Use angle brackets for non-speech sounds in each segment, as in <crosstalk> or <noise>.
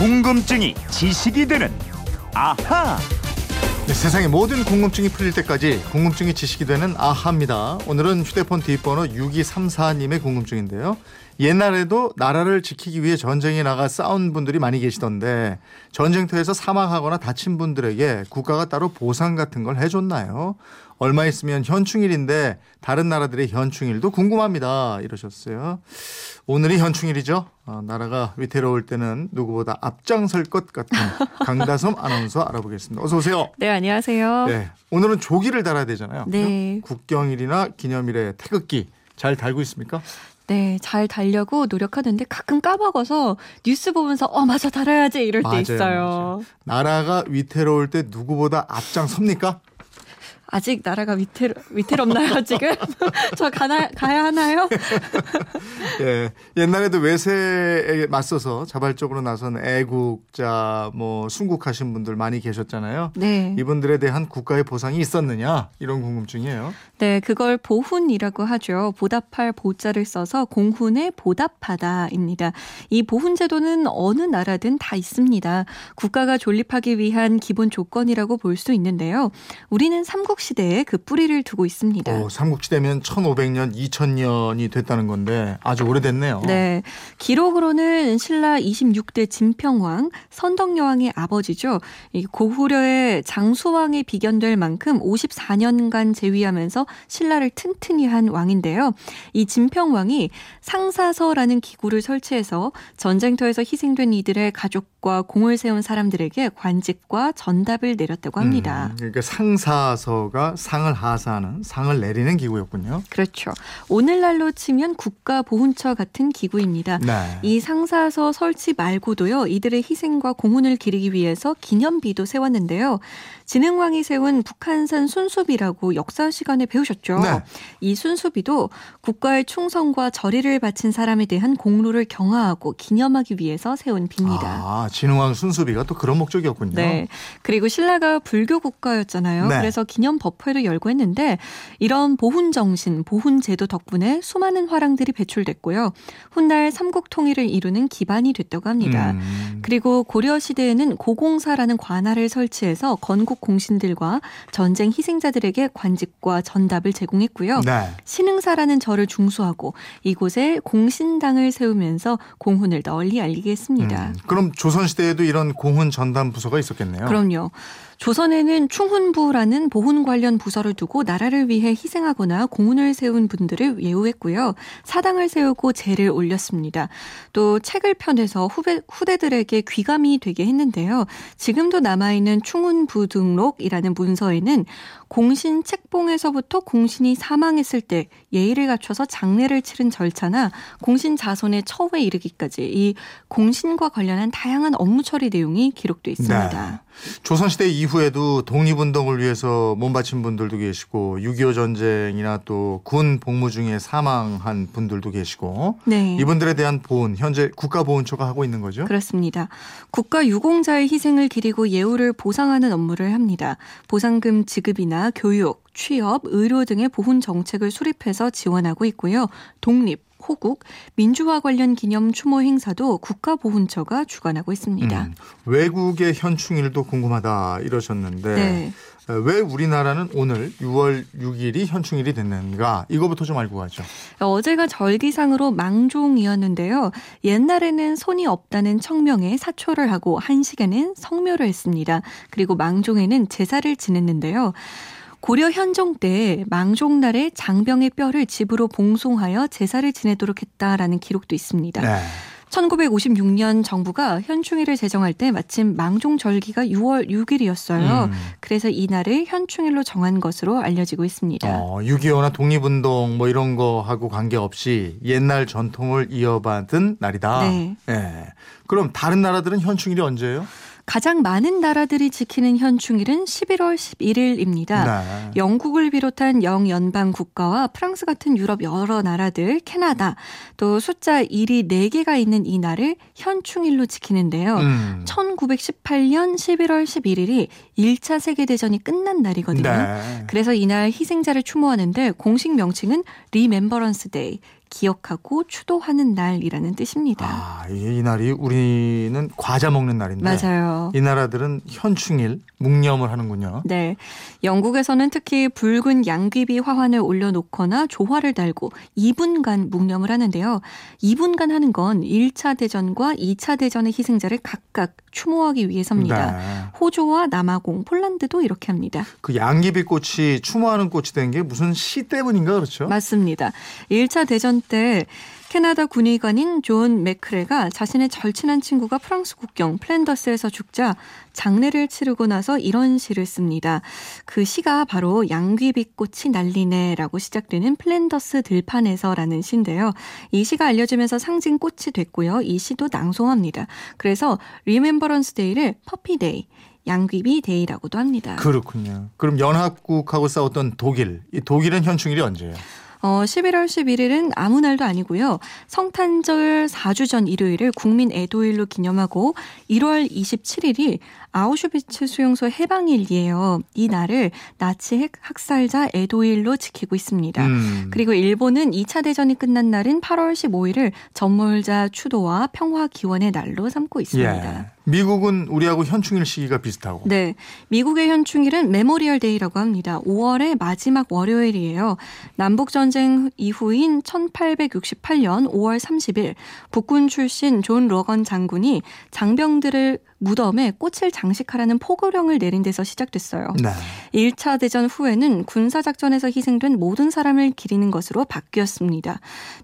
궁금증이 지식이 되는 아하. 네, 세상의 모든 궁금증이 풀릴 때까지 궁금증이 지식이 되는 아하입니다. 오늘은 휴대폰 뒷번호 6234님의 궁금증인데요. 옛날에도 나라를 지키기 위해 전쟁에 나가 싸운 분들이 많이 계시던데 전쟁터에서 사망하거나 다친 분들에게 국가가 따로 보상 같은 걸 해줬나요? 얼마 있으면 현충일인데 다른 나라들의 현충일도 궁금합니다. 이러셨어요. 오늘이 현충일이죠. 어, 나라가 위태로울 때는 누구보다 앞장설 것 같은 <laughs> 강다솜 아나운서 알아보겠습니다. 어서 오세요. 네, 안녕하세요. 네, 오늘은 조기를 달아야 되잖아요. 네. 국경일이나 기념일에 태극기 잘 달고 있습니까? 네, 잘 달려고 노력하는데 가끔 까먹어서 뉴스 보면서 어 맞아 달아야지 이럴 맞아요, 때 있어요. 맞아요. 나라가 위태로울 때 누구보다 앞장섭니까? 아직 나라가 위태 위태롭나요 지금? <laughs> 저 가나 가야 하나요? <laughs> 예, 옛날에도 외세에 맞서서 자발적으로 나선 애국자, 뭐 순국하신 분들 많이 계셨잖아요. 네, 이분들에 대한 국가의 보상이 있었느냐 이런 궁금증이에요. 네 그걸 보훈이라고 하죠. 보답할 보자를 써서 공훈의 보답하다입니다. 이 보훈 제도는 어느 나라든 다 있습니다. 국가가 존립하기 위한 기본 조건이라고 볼 수 있는데요. 우리는 삼국 시대에 그 뿌리를 두고 있습니다. 어, 삼국시대면 1500년, 2000년이 됐다는 건데 아주 오래됐네요. 네. 기록으로는 신라 26대 진평왕, 선덕여왕의 아버지죠. 이 고구려의 장수왕에 비견될 만큼 54년간 재위하면서 신라를 튼튼히 한 왕인데요. 이 진평왕이 상사서라는 기구를 설치해서 전쟁터에서 희생된 이들의 가족과 공을 세운 사람들에게 관직과 전답을 내렸다고 합니다. 음, 그러니까 상사서 가 상을 하사하는 상을 내리는 기구였군요. 그렇죠. 오늘날로 치면 국가보훈처 같은 기구입니다. 네. 이 상사서 설치 말고도요, 이들의 희생과 공훈을 기리기 위해서 기념비도 세웠는데요. 진흥왕이 세운 북한산 순수비라고 역사 시간에 배우셨죠? 네. 이 순수비도 국가의 충성과 절의를 바친 사람에 대한 공로를 경하하고 기념하기 위해서 세운 비입니다. 아, 진흥왕 순수비가 또 그런 목적이었군요. 네. 그리고 신라가 불교 국가였잖아요. 네. 그래서 기념 법회를 열고 했는데 이런 보훈 정신, 보훈 제도 덕분에 수많은 화랑들이 배출됐고요. 훗날 삼국 통일을 이루는 기반이 됐다고 합니다. 음, 그리고 고려 시대에는 고공사라는 관할을 설치해서 건국 공신들과 전쟁 희생자들에게 관직과 전답을 제공했고요. 네. 신흥사라는 절을 중수하고 이곳에 공신당을 세우면서 공훈을 널리 알리게 했습니다. 음, 그럼 조선 시대에도 이런 공훈 전담 부서가 있었겠네요. 그럼요. 조선에는 충훈부라는 보훈 관련 부서를 두고 나라를 위해 희생하거나 공훈을 세운 분들을 예우했고요. 사당을 세우고 제를 올렸습니다. 또 책을 펴내서 후배, 후대들에게 귀감이 되게 했는데요. 지금도 남아있는 충훈부 등록이라는 문서에는 공신 책봉에서부터 공신이 사망했을 때 예의를 갖춰서 장례를 치른 절차나 공신 자손의 처우에 이르기까지 이 공신과 관련한 다양한 업무 처리 내용이 기록돼 있습니다. 네. 조선시대 이후에도 독립운동을 위해서 몸바친 분들도 계시고 6.25 전쟁이나 또 군 복무 중에 사망한 분들도 계시고 네. 이분들에 대한 보훈 현재 국가보훈처가 하고 있는 거죠? 그렇습니다. 국가 유공자의 희생을 기리고 예우를 보상하는 업무를 합니다. 보상금 지급이나 교육, 취업, 의료 등의 보훈 정책을 수립해서 지원하고 있고요. 독립, 호국, 민주화 관련 기념 추모 행사도 국가보훈처가 주관하고 있습니다. 음, 외국의 현충일도 궁금하다 이러셨는데 네. 어, 왜 우리나라는 오늘 6월 6일이 현충일이 됐는가 이거부터 좀 알고 가죠. 어제가 절기상으로 망종이었는데요. 옛날에는 손이 없다는 청명에 사초를 하고 한식에는 성묘를 했습니다. 그리고 망종에는 제사를 지냈는데요. 고려 현종 때 망종날에 장병의 뼈를 집으로 봉송하여 제사를 지내도록 했다라는 기록도 있습니다. 네. 1956년 정부가 현충일을 제정할 때 마침 망종절기가 6월 6일이었어요. 음. 그래서 이날을 현충일로 정한 것으로 알려지고 있습니다. 어, 6.25나 독립운동 뭐 이런 거 하고 관계없이 옛날 전통을 이어받은 날이다. 네. 예. 그럼 다른 나라들은 현충일이 언제예요? 가장 많은 나라들이 지키는 현충일은 11월 11일입니다. 네. 영국을 비롯한 영연방 국가와 프랑스 같은 유럽 여러 나라들, 캐나다, 또 숫자 1이 4개가 있는 이 날을 현충일로 지키는데요. 음. 1918년 11월 11일이 1차 세계대전이 끝난 날이거든요. 네. 그래서 이날 희생자를 추모하는데 공식 명칭은 Remembrance Day, 기억하고 추도하는 날이라는 뜻입니다. 아, 이, 이 날이 우리는 과자 먹는 날인데 맞아요. 이 나라들은 현충일 묵념을 하는군요. 네. 영국에서는 특히 붉은 양귀비 화환을 올려놓거나 조화를 달고 2분간 묵념을 하는데요. 2분간 하는 건 1차 대전과 2차 대전의 희생자를 각각 추모하기 위해서입니다. 네. 호주와 남아공, 폴란드도 이렇게 합니다. 그 양귀비 꽃이 추모하는 꽃이 된 게 무슨 시 때문인가 그렇죠? 맞습니다. 1차 대전 때 캐나다 군의관인 존 맥크레가 자신의 절친한 친구가 프랑스 국경 플랜더스에서 죽자 장례를 치르고 나서 이런 시를 씁니다. 그 시가 바로 양귀비꽃이 날리네라고 시작되는 플랜더스 들판에서라는 시인데요. 이 시가 알려지면서 상징 꽃이 됐고요. 이 시도 낭송합니다. 그래서 Remembrance Day를 Poppy Day 양귀비 데이라고도 합니다. 그렇군요. 그럼 연합국하고 싸웠던 독일, 이 독일은 현충일이 언제예요? 어, 11월 11일은 아무 날도 아니고요. 성탄절 4주 전 일요일을 국민 애도일로 기념하고 1월 27일이 아우슈비츠 수용소 해방일이에요. 이 날을 나치 핵 학살자 애도일로 지키고 있습니다. 음. 그리고 일본은 2차 대전이 끝난 날인 8월 15일을 전몰자 추도와 평화 기원의 날로 삼고 있습니다. 예. 미국은 우리하고 현충일 시기가 비슷하고. 네. 미국의 현충일은 Memorial Day라고 합니다. 5월의 마지막 월요일이에요. 남북 전쟁 이후인 1868년 5월 30일 북군 출신 존 로건 장군이 장병들을 무덤에 꽃을 장식하라는 포고령을 내린 데서 시작됐어요. 네. 1차 대전 후에는 군사작전에서 희생된 모든 사람을 기리는 것으로 바뀌었습니다.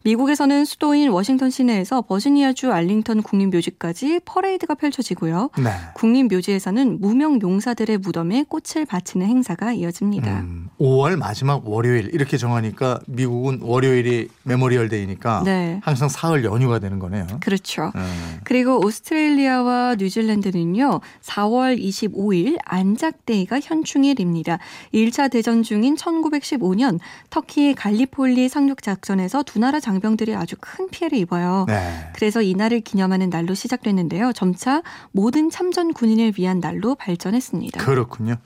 미국에서는 수도인 워싱턴 시내에서 버지니아주 알링턴 국립묘지까지 퍼레이드가 펼쳐 지고요. 네. 국립묘지에서는 무명 용사들의 무덤에 꽃을 바치는 행사가 이어집니다. 음, 5월 마지막 월요일 이렇게 정하니까 미국은 월요일이 Memorial Day니까 네. 항상 사흘 연휴가 되는 거네요. 그렇죠. 음. 그리고 오스트레일리아와 뉴질랜드는요, 4월 25일 Anzac Day가 현충일입니다. 1차 대전 중인 1915년 터키의 갈리폴리 상륙 작전에서 두 나라 장병들이 아주 큰 피해를 입어요. 네. 그래서 이날을 기념하는 날로 시작됐는데요. 점차 모든 참전 군인을 위한 날로 발전했습니다. 그렇군요.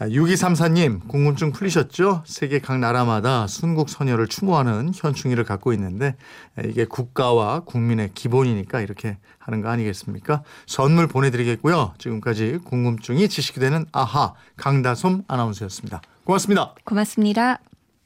6234님 궁금증 풀리셨죠? 세계 각 나라마다 순국 선열을 추모하는 현충일을 갖고 있는데 이게 국가와 국민의 기본이니까 이렇게 하는 거 아니겠습니까? 선물 보내드리겠고요. 지금까지 궁금증이 지식이 되는 아하 강다솜 아나운서였습니다. 고맙습니다. 고맙습니다.